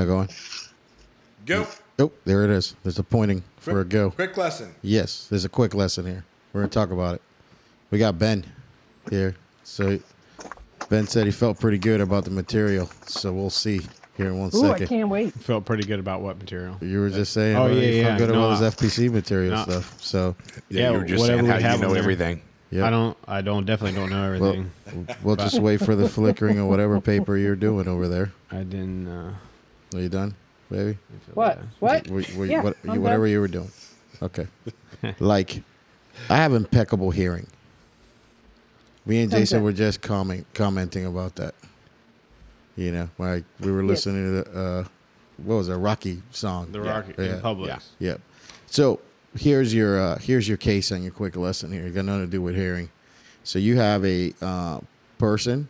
Am I going? Go. Oh, there it is. There's a pointing for a go. Quick lesson. Yes, there's a quick lesson here. We're gonna talk about it. We got Ben here. So Ben said he felt pretty good about the material. So we'll see here in one Ooh, I can't wait. Felt pretty good about what material? You were just saying Oh, yeah, you felt yeah. good No, about his I- FPC material No. stuff. So Yeah, Yeah, you were just whatever saying we how have you know everything. yeah. I don't. I don't. Definitely don't know Well, everything. we'll just wait for the flickering or whatever paper you're doing over there. I didn't. Uh, Are you done, baby? feel What? What? Were- were- Yeah, what- I'm whatever done. you were doing. Okay. like, I have impeccable hearing. Me and Jason that? were just comment, commenting about that. You know, like we were Yes. listening to the, uh, what was it, a Rocky song. The Yeah. Rocket Yeah. in Publix. Yeah. Yep. So here's your uh, here's your case and your quick lesson here. It got nothing to do with hearing. So you have a uh, person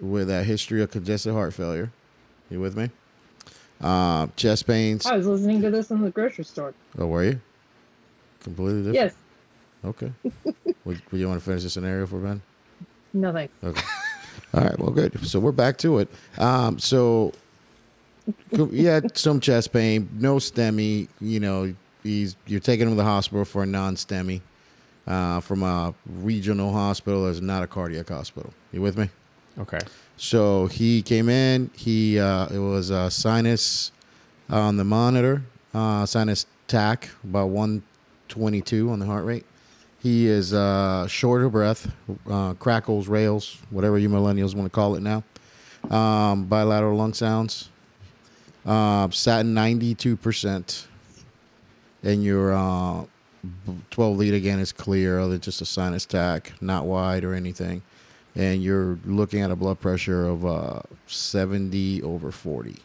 with a history of congestive heart failure. You with me? Uh, chest pains. I was listening to this in the grocery store. Oh, were you? Completely different. Yes. Okay. would, would you want to finish the scenario for Ben? No thanks. Okay. All right. Well, good. So we're back to it. Um, so yeah, some chest pain, no STEMI. You know, he's you're taking him to the hospital for a non-STEMI uh, from a regional hospital. That's not a cardiac hospital. You with me? Okay. So he came in. He uh, it was a sinus on the monitor, uh, sinus tach about 122 on the heart rate. He is uh, short of breath, uh, crackles, rales, whatever you millennials want to call it now. Um, bilateral lung sounds. Uh, sat 92%. And your uh, 12 lead again is clear, other than just a sinus tach, not wide or anything and you're looking at a blood pressure of uh, 70 over 40.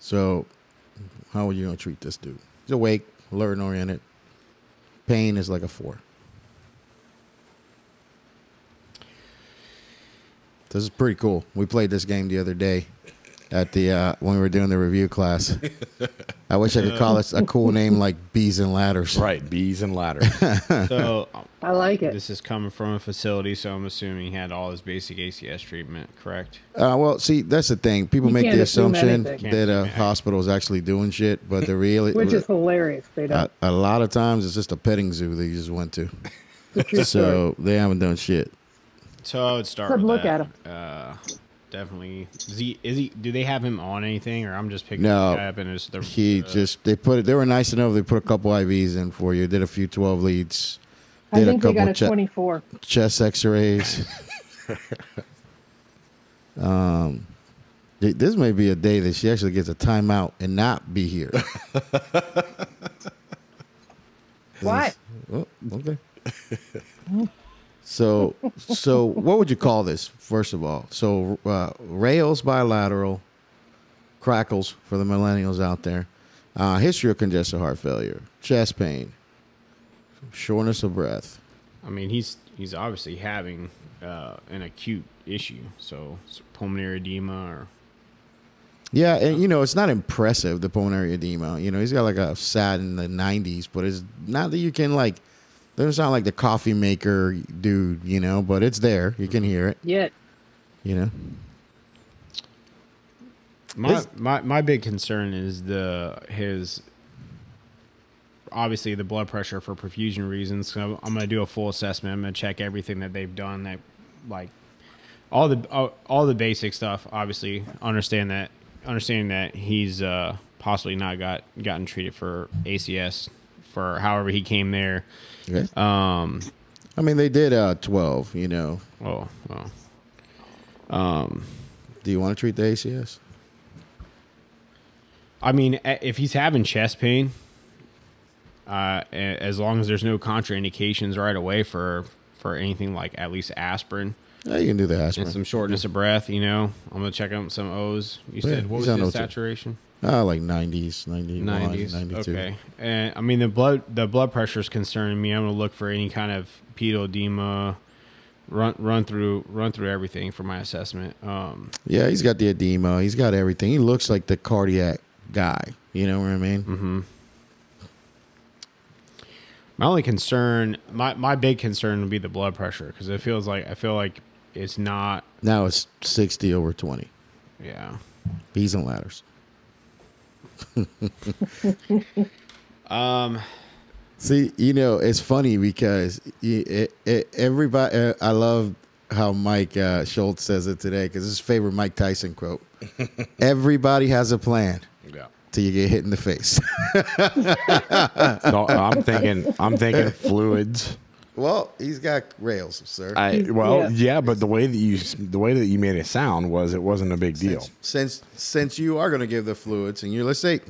So, how are you going to treat this dude? He's awake, alert, and oriented. Pain is like a four. This is pretty cool. We played this game the other day at the uh, when we were doing the review class. I wish I could call it a cool name like Bees and Ladders. Right. Bees and ladders. So I like it. this is coming from a facility, so I'm assuming he had all his basic ACS treatment, correct? Uh, well, see, that's the thing. People You make can't the assume assumption anything. that a hospital is actually doing shit, but the real Which is hilarious. They don't. a lot of times it's just a petting zoo they just went to, It's a true story. so they haven't done shit. So I would start. Let's with look that. at him. Uh, definitely. Is he? Is he? Do they have him on anything, or I'm just picking No. this guy up and it's the He uh, just they put it. they were nice enough. They put a couple IVs in for you. Did a few twelve leads. I Did a think they got a che- 24. chest X-rays. um, this may be a day that she actually gets a timeout and not be here. what? Oh, okay. So, so what would you call this? First of all, so uh, rales bilateral, crackles for the millennials out there, uh, history of congestive heart failure, chest pain, shortness of breath. I mean, he's he's obviously having uh, an acute issue, so pulmonary edema or Yeah, and you know it's not impressive the pulmonary edema. You know he's got like a SAT in the 90s, but it's not that you can like. Doesn't sound like the coffee maker dude, you know, but it's there. You can hear it, Yet. you know. My, This- my my big concern is the his obviously the blood pressure for perfusion reasons. So I'm going to do a full assessment. I'm going to check everything that they've done that like all the all, all the basic stuff. Obviously, understand that understanding that he's uh, possibly not got gotten treated for ACS for however he came there. Okay. Um, I mean, they did uh 12, you know. oh well. Um, Do you want to treat the ACS? I mean, if he's having chest pain, uh, as long as there's no contraindications right away for for anything like at least aspirin Yeah, you can do the aspirin. and some shortness of breath, you know, I'm gonna check out some O's. You Yeah, said what was his O2. saturation? Ah, like 90s, 91, 90s. 92. Okay, and I mean the blood the blood pressure is concerning me. I'm gonna look for any kind of pedal edema. Run run through run through everything for my assessment. Um, Yeah, he's got the edema. He's got everything. He looks like the cardiac guy. You know what I mean? Mm-hmm. My only concern, my, my big concern would be the blood pressure because it feels like I feel like it's not Now it's 60 over 20. Yeah. Bees and ladders. Um. See, you know, it's funny because it, it, everybody, uh, I love how Mike uh, Schultz says it today because it's his favorite Mike Tyson quote. everybody has a plan Yeah. till you get hit in the face. No, I'm thinking. I'm thinking fluids. Well, he's got rales, sir. I well, Yeah. yeah. but the way that you the way that you made it sound was it wasn't a big deal. since since you are going to give the fluids, and you let's say,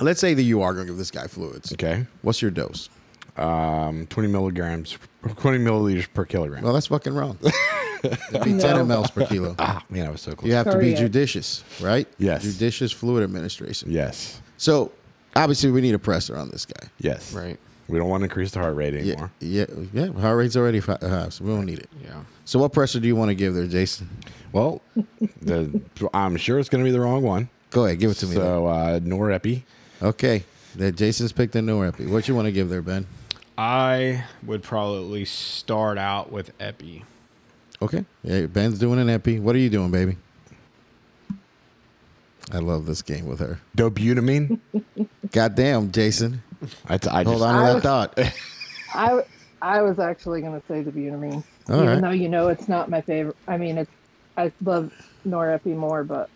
let's say that you are going to give this guy fluids. Okay, What's your dose? um, twenty milligrams, twenty milliliters per kilogram. Well, that's fucking wrong. It'd be 10 mls per kilo. ah, man, I was so close. You have to be Correct. judicious, right? Yes. Judicious fluid administration. Yes, So obviously we need a pressor on this guy. yes. Right. We don't want to increase the heart rate anymore. yeah, yeah. Heart rate's already fi- high, so we don't need it. Yeah. So what pressure do you want to give there, Jason? Well, the I'm sure it's going to be the wrong one. Go ahead, give it to me. So uh, norepi. Okay, that Jason's picked a Norepi. What you want to give there, Ben? I would probably start out with Epi. Okay, yeah, Ben's doing an epi. What are you doing, baby? I love this game with her. Dobutamine. Goddamn, Jason. I, I just, Hold on to I that was- thought. I, I was actually going to say dobutamine, All even right. though you know it's not my favorite. I mean, it's I love Norepi more, but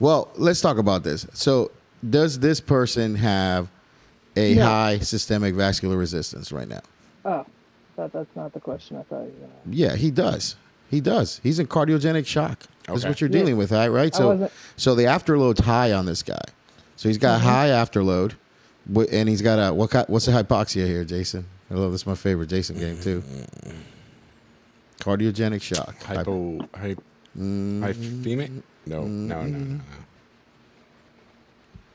Well, let's talk about this. So, does this person have a No. high systemic vascular resistance right now? oh, that that's not the question I thought you were going to. Yeah, he does. He does. He's in cardiogenic shock. That's what you're Yeah. dealing with, right? Right. So, so the afterload's high on this guy. So he's got uh-huh. high afterload, wi- and he's got a what? What's the hypoxia here, Jason? I love this. Is my favorite Jason game too. Cardiogenic shock. hypo, hypo, mm-hmm. hypemic. No, no, no, no, no. Mm-hmm.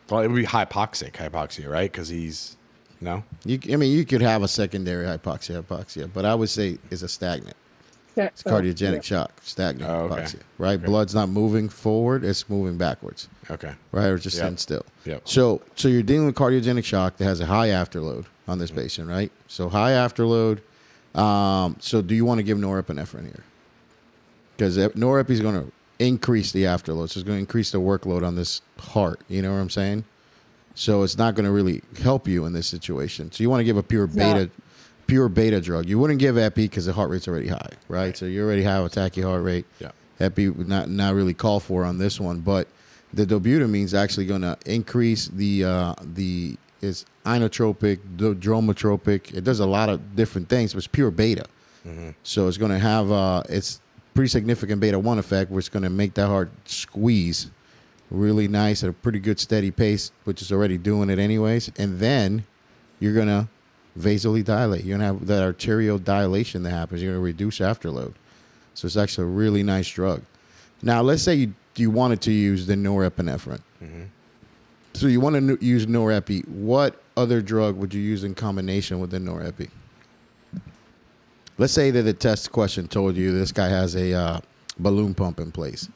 Well, it would be hypoxic hypoxia, right? Because he's no. You, I mean, you could have a secondary hypoxia, hypoxia, but I would say it's a stagnant. It's cardiogenic shock, stagnant Oh, okay. hypoxia, right? Okay. Blood's not moving forward; it's moving backwards, Okay. right, or just Yep. sitting still. Yep. So, so you're dealing with cardiogenic shock that has a high afterload on Mm-hmm. this patient, right? So high afterload. Um, so do you want to give norepinephrine here? Because norepi is going to increase the afterload, so it's going to increase the workload on this heart. You know what I'm saying? So it's not going to really help you in this situation. So you want to give a pure not. beta, pure beta drug. You wouldn't give epi because the heart rate's already high, right? So you already have a tachy heart rate. Yeah. Epi would not not really call for on this one, but the dobutamine is actually going to increase the uh, the is inotropic, dromotropic. It does a lot of different things, but it's pure beta. So it's going to have uh, it's pretty significant beta one effect, which is going to make that heart squeeze really nice at a pretty good steady pace, which is already doing it anyways. And then you're going to vasally dilate. You're going to have that arterial dilation that happens. You're going to reduce afterload. So it's actually a really nice drug. Now, let's say you, you wanted to use the norepinephrine. So you want to use norepi. What other drug would you use in combination with the norepi? Let's say that the test question told you this guy has a uh, balloon pump in place.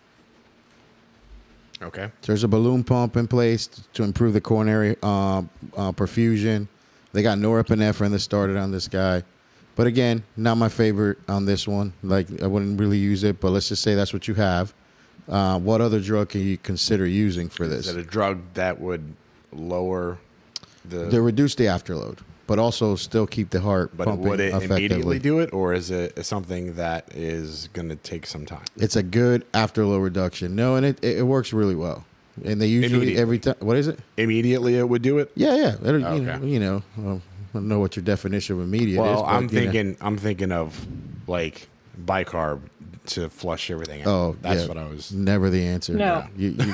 Okay. There's a balloon pump in place to improve the coronary uh, uh, perfusion. They got norepinephrine that started on this guy. But again, not my favorite on this one. Like, I wouldn't really use it, but let's just say that's what you have. Uh, what other drug can you consider using for this? Is it a drug that would lower the? They reduce the afterload, but also still keep the heart but pumping would it effectively. immediately do it, or is it something that is going to take some time? It's a good afterload reduction. No, and it, it works really well. And they usually every time. What is it? Immediately, it would do it. Yeah, yeah. It'll- You know, you know well, I don't know what your definition of immediate is. Well, I'm you know. thinking. I'm thinking of like bicarb to flush everything out. Oh, that's yeah. what I was. Never the answer. No. You, you,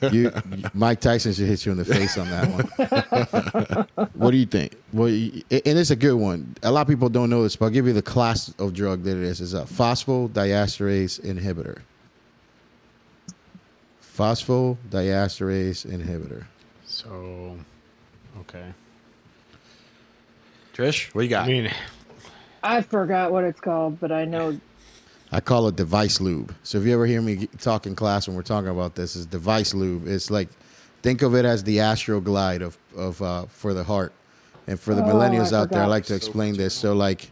you, you- Mike Tyson should hit you in the face on that one. what do you think? Well, and it's a good one. A lot of people don't know this, but I'll give you the class of drug that it is. It's a phosphodiesterase inhibitor. Phosphodiesterase inhibitor. So, okay. Trish, what you got? I mean, I forgot what it's called, but I know. I call it device lube. So if you ever hear me talk in class when we're talking about this, is device lube. It's like think of it as the Astroglide of of uh, for the heart, and for the Oh, millennials I out there, I like to explain this. So like,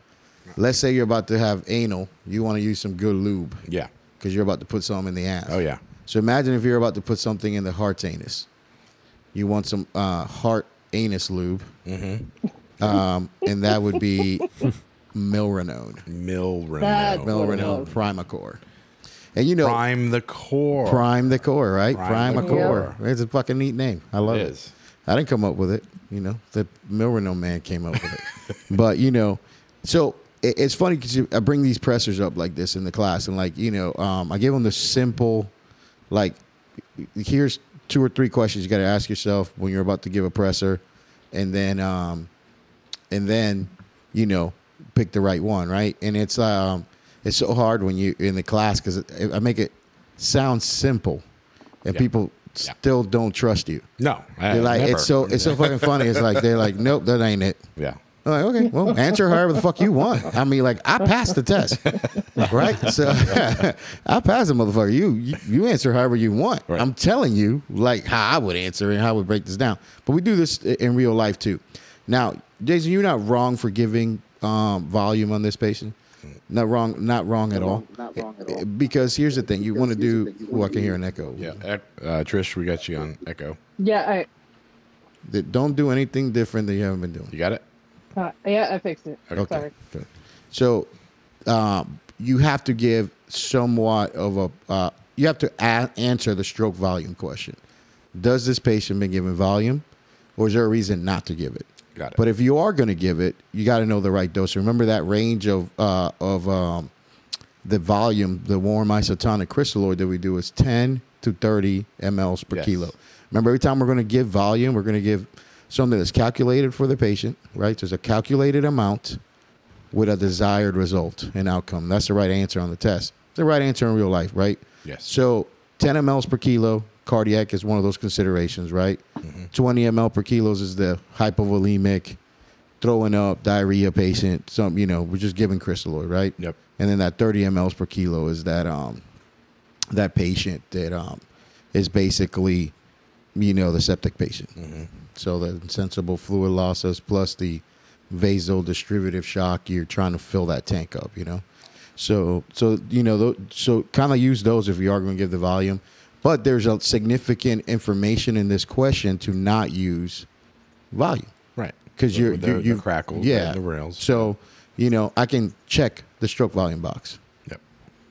let's say you're about to have anal, you want to use some good lube yeah. because you're about to put something in the ass. Oh yeah. So imagine if you're about to put something in the heart's anus. You want some uh, heart anus lube, Mm-hmm. um, and that would be Milrinone. Milrinone. That's what it Milrinone. Primacor. And you know, Prime the core. Prime the core, right? Prime the Primacor. core. It's a fucking neat name. I love It it. is. I didn't come up with it. You know, the Milrinone man came up with it. but you know, so it, it's funny because I bring these pressors up like this in the class, and like you know, um, I give them the simple, like, here's two or three questions you got to ask yourself when you're about to give a pressor, and then, um, and then, you know, pick the right one, right? And it's um, it's so hard when you in the class because I make it sound simple, and Yeah. people Yeah. still don't trust you. No. I- like never. it's so it's so fucking funny. It's like they're like, nope, that ain't it. Yeah. I'm like, okay, well, answer however the fuck you want. I mean, like, I passed the test, right? So I passed the motherfucker. You, you you answer however you want. Right. I'm telling you, like, how I would answer and how I would break this down. But we do this in real life too. Now, Jason, you're not wrong for giving um, volume on this patient. Not wrong, not wrong at all. Not wrong at all. Because here's the thing: you want to do. Oh, I can hear an echo. Yeah. Uh, Trish, we got you on Echo. Yeah, I That Don't do anything different than you haven't been doing. You got it? Uh, yeah I fixed it. Okay. Sorry. Good. So um, you have to give somewhat of a. Uh, you have to a- answer the stroke volume question. Does this patient been given volume, or is there a reason not to give it? Got it. But if you are going to give it, you got to know the right dose. Remember that range of uh, of um, the volume, the warm isotonic crystalloid that we do is 10 to 30 mLs per Yes. kilo. Remember, every time we're going to give volume, we're going to give something that's calculated for the patient, right? There's a calculated amount with a desired result and outcome. That's the right answer on the test. It's the right answer in real life, right? Yes. So 10 mLs per kilo, cardiac is one of those considerations, right? Mm-hmm. 20 ml per kilos is the hypovolemic, throwing up, diarrhea patient. Some, you know, we're just giving crystalloid, right? Yep. And then that 30 mLs per kilo is that um that patient that um is basically, you know, the septic patient. So the insensible fluid losses plus the vasodistributive shock, you're trying to fill that tank up, you know. So so you know, so kind of use those if you are going to give the volume. But there's a significant information in this question to not use volume Right. because you're the, you, you the crackle, yeah, the, the rales. So you know, I can check the stroke volume box Yep.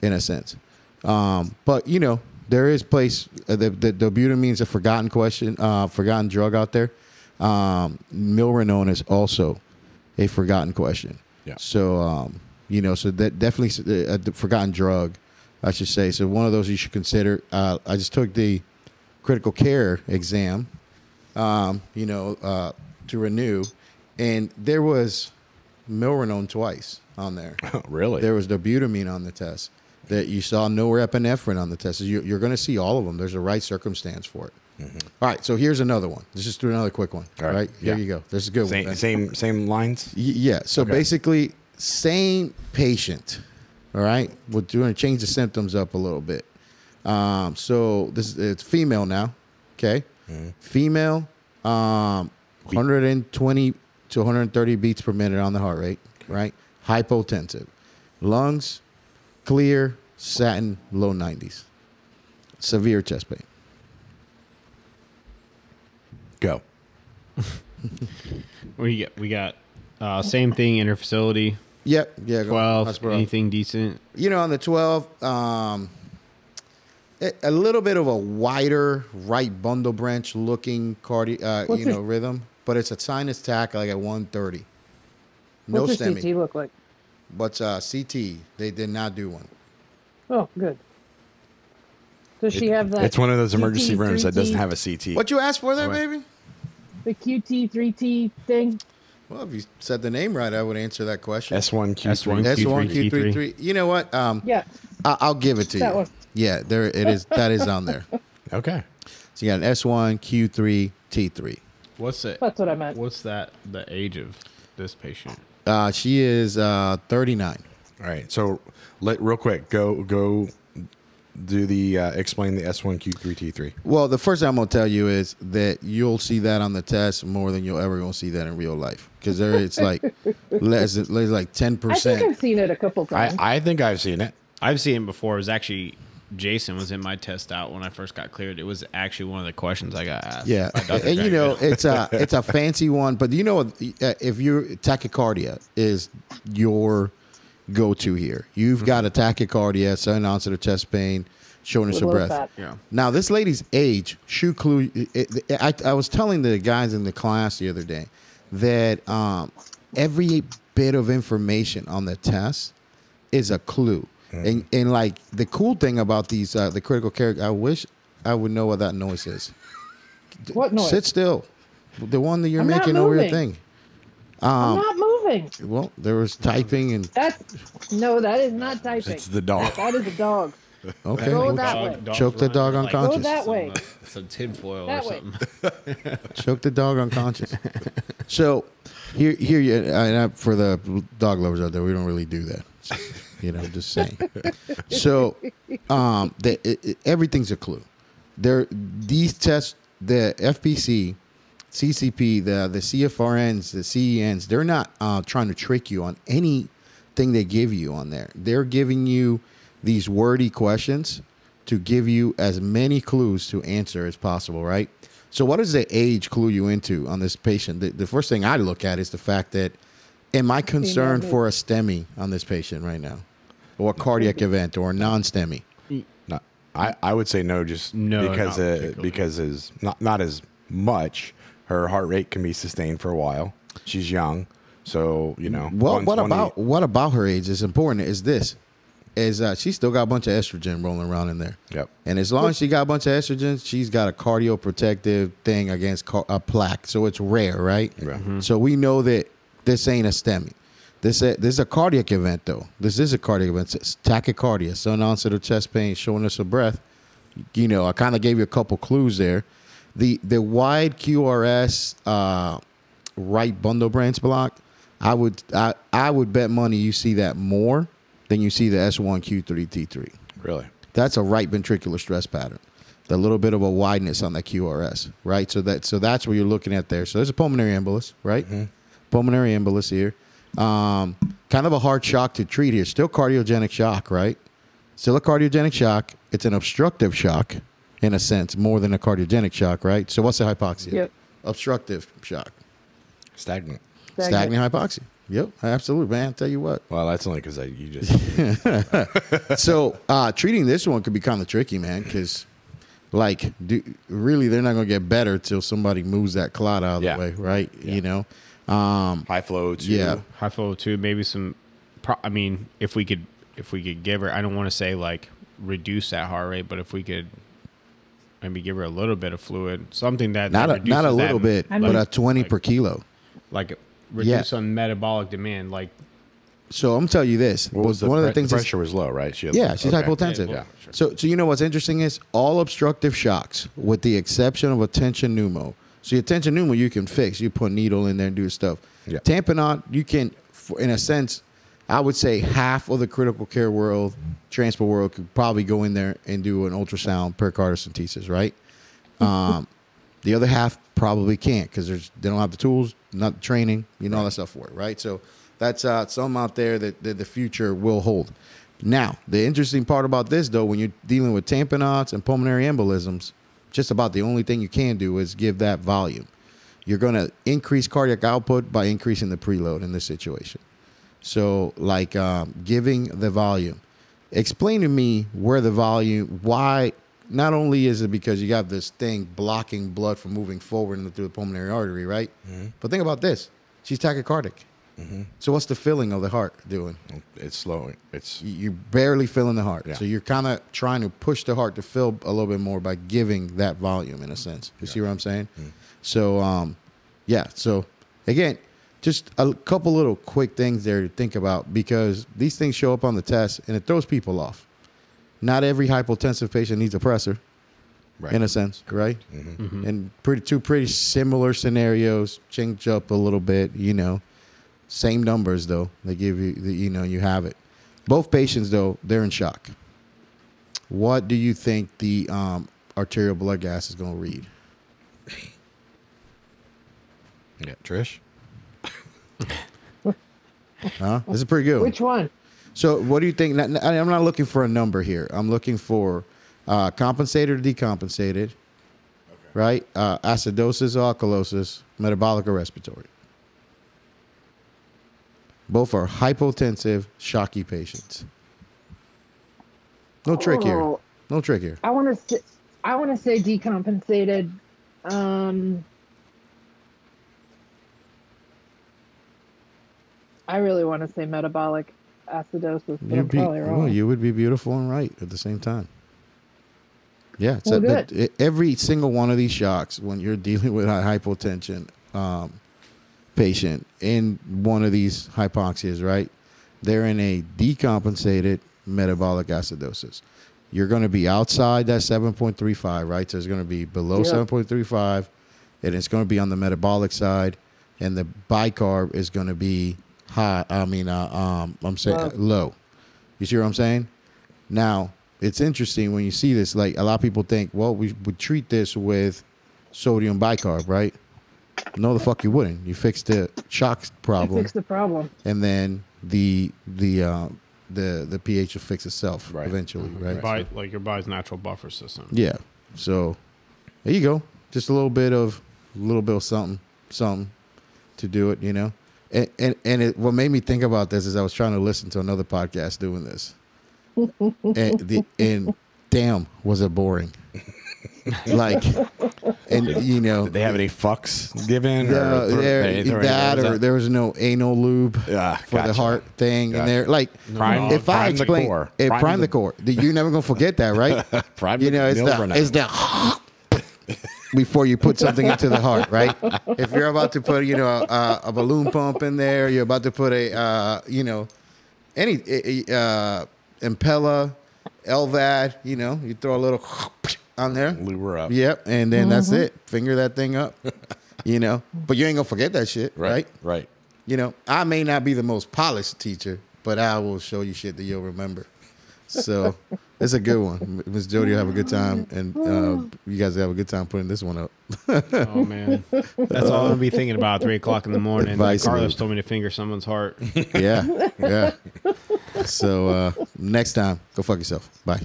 in a sense. Um, but you know, there is place. Uh, the, the dobutamine is a forgotten question, uh, forgotten drug out there. Um, Milrinone is also a forgotten question. Yeah. So um, you know, so that definitely uh, a forgotten drug, I should say. So one of those you should consider. Uh, I just took the critical care exam, um, you know, uh, to renew, and there was Milrinone twice on there. really? There was dobutamine on the test. That you saw norepinephrine on the test. You, you're going to see all of them. There's a right circumstance for it. All right, so here's another one. Let's just do another quick one. Mm-hmm. All right, right, here yeah. you go. This is a good same, Ben. same same lines. Y- Yeah. So Okay. basically, same patient. All right. We're going to change the symptoms up a little bit. Um, so this is it's female now. Okay. Mm-hmm. Female, um, 120 to 130 beats per minute on the heart rate. Right. Hypotensive. Lungs, clear, satin, low 90s. Severe chest pain. Go. We got we got uh, same thing interfacility. Yep. Yeah. go. Twelve. Hospital. Anything decent? You know, on the 12, um, a, a little bit of a wider right bundle branch looking cardi, uh, What's you know, your- rhythm, but it's a sinus tach like at 130. No What's your STEMI, CT look like? But uh, CT, they did not do one. Oh, good. Does she have that? It's one of those emergency QT, rooms that doesn't have a CT. What you asked for there, baby? the QT three T thing. Well, if you said the name right, I would answer that question. S1 Q3. S1. S1, Q3, Q33. You know what? Um, Yeah, I- I'll give it to That you. one. Yeah, there it is. That is on there. Okay. So you got an S1, Q3, T3. What's it? that's what I meant. What's that? The age of this patient? Uh, she is uh, 39. All right. So let real quick go go do the uh, explain the S1 Q3 T3. Well, the first thing I'm gonna tell you is that you'll see that on the test more than you'll ever gonna see that in real life because there it's like less, there's like ten percent. I think. I've seen it a couple I times. I think I've seen it. I've seen it before. It was actually Jason was in my test out when I first got cleared. It was actually one of the questions I got asked. Yeah, by Dr. and you know Dragon. it's a it's a fancy one, but you know uh, if you're tachycardia is your go to here. You've got a tachycardia, sudden onset of chest pain, shortness With of low breath. fat. yeah. Now this lady's age, shoe clue. It, it- I, I was telling the guys in the class the other day that um, every bit of information on the test is a clue, Mm-hmm. and and like the cool thing about these uh, the critical character, I wish I would know what that noise is. What noise? Sit still. The one that you're I'm not making over your moving. thing. I'm um, not moving. Well, there was typing and That's no, that is not typing. It's the dog. That is a dog. okay. Go well, that way. dog's Choke the dog running, like, unconscious. Go that uh, way. Some tinfoil That or something. choke the dog unconscious. so here, here, you, and I, for the dog lovers out there, we don't really do that. You know, just saying. So, um, the, it, it- everything's a clue. There, these tests, the FPC, CCP, the the CFRNs, the CENs, they're not uh, trying to trick you on anything they give you on there. They're giving you these wordy questions to give you as many clues to answer as possible, right? So, what does the age clue you into on this patient? The, the first thing I look at is the fact that, am I concerned mid. for a STEMI on this patient right now, or a cardiac event, or a non-STEMI? No, I, I would say no, just No, because not uh, particularly. because is not not as much. Her heart rate can be sustained for a while. She's young, so you know. Well, what when about what about her age is important? Is this is uh, she still got a bunch of estrogen rolling around in there? Yep. And as long as she got a bunch of estrogen, she's got a cardioprotective thing against car- a plaque, so it's rare, right? Yeah. So we know that this ain't a STEMI. This a, this is a cardiac event though. This is a cardiac event. It's tachycardia, sudden onset of chest pain, shortness of breath. You know, I kind of gave you a couple clues there. The the wide QRS uh, right bundle branch block, I would I, I would bet money you see that more than you see the S1Q3T3. really. That's a right ventricular stress pattern. The little bit of a wideness on that QRS, right? So that so that's what you're looking at there. So there's a pulmonary embolus, right? Pulmonary embolus here. Um, kind of a hard shock to treat here. Still cardiogenic shock, right? Still a cardiogenic shock. It's an obstructive shock, in a sense, more than a cardiogenic shock, right? So what's the hypoxia? Yep. Obstructive shock. Stagnant. Stagnant, hypoxia. Yep, absolutely, man. Tell you what. Well, that's only because you just so uh, treating this one could be kind of tricky, man, because like, do, really, they're not gonna get better till somebody moves that clot out of Yeah. the way, right? You know, um, high flow too. yeah, high flow too. Maybe some. Pro- I mean, if we could, if we could give her, I don't want to say like reduce that heart rate, but if we could maybe give her a little bit of fluid, something that not that a, not a little that, bit, I but a twenty like- per kilo. like reduce on metabolic demand, like So I'm telling you this. What was the one of the pre- things? is- pressure was low, right? She had- yeah, she's okay. hypotensive. Yeah, sure. So, so you know what's interesting is all obstructive shocks, with the exception of a tension pneumo. So your tension pneumo you can fix. You put a needle in there and do stuff. Yeah. Tamponade you can, in a sense, I would say half of the critical care world, transport world could probably go in there and do an ultrasound pericardiocentesis, right? Um, the other half probably can't because there's they don't have the tools, not the training, you know all that stuff for it, right? So that's uh, some out there that, that the future will hold. Now, the interesting part about this, though, when you're dealing with tamponades and pulmonary embolisms, just about the only thing you can do is give that volume. You're going to increase cardiac output by increasing the preload in this situation. So, like um, giving the volume. Explain to me where the volume, why, not only is it because you got this thing blocking blood from moving forward through the pulmonary artery, right? But think about this she's tachycardic. Mm-hmm. So, what's the filling of the heart doing? It's slowing. It's You- You're barely filling the heart. Yeah. So, you're kind of trying to push the heart to fill a little bit more by giving that volume in a sense. You see what I'm saying? Mm. So, um, yeah. So, again, just a couple little quick things there to think about because these things show up on the test and it throws people off. Not every hypotensive patient needs a pressor, right. in a sense, right? Mm-hmm. Mm-hmm. And pretty two pretty similar scenarios, change up a little bit, you know. Same numbers though. They give you, the, you know, you have it. Both patients though, they're in shock. What do you think the um, arterial blood gas is going to read? yeah, Trish. Huh? This is pretty good. Which one? So, what do you think? I'm not looking for a number here. I'm looking for uh, compensated or decompensated, right? Uh, acidosis or alkalosis, metabolic or respiratory. Both are hypotensive, shocky patients. No trick here. Oh. No trick here. I want to. I want to say decompensated. Um, I really want to say metabolic acidosis, You'd be, well, you would be beautiful and right at the same time. Yeah, Well, the- every single one of these shocks, when you're dealing with hypotension um, patient in one of these hypoxias, right? They're in a decompensated metabolic acidosis. You're going to be outside that 7.35, right? So it's going to be below Yeah. 7.35, and it's going to be on the metabolic side, and the bicarb is going to be high. I mean, uh, um, I'm saying Low. low. You see what I'm saying? Now, it's interesting when you see this. Like a lot of people think, well, we would treat this with sodium bicarb, right? No, the fuck you wouldn't. You fix the shock problem, Fix the problem. and then the the uh, the the pH will fix itself Right. eventually, right? Body, like your body's natural buffer system. Yeah. So there you go. Just a little bit of a little bit of something, something to do it, you know. And and, and it, what made me think about this is I was trying to listen to another podcast doing this, and the and damn was it boring. like, and you know, Did they have any fucks given? or there, they throw any that or there was no anal lube Ah, for the gotcha. heart thing, Gotcha. and there like Prime- if I prime the explain, core. eh, Prime prime, the- the core, you're never gonna forget that, right? Prime you the know, it's the it's the before you put something into the heart, right? If you're about to put, you know, a, a balloon pump in there, you're about to put a, uh, you know, any uh, Impella, LVAD, you know, you throw a little on there. Lube her up. Yep, and then that's it. Finger that thing up, you know. But you ain't gonna forget that shit, right? Right. Right. You know, I may not be the most polished teacher, but I will show you shit that you'll remember. So it's a good one. Miss Jody will have a good time, and uh, you guys have a good time putting this one up. Oh man, that's all I'm gonna be thinking about at three o'clock in the morning. Advice Carlos mode. told me to finger someone's heart. yeah, yeah. So uh, next time, go fuck yourself. Bye.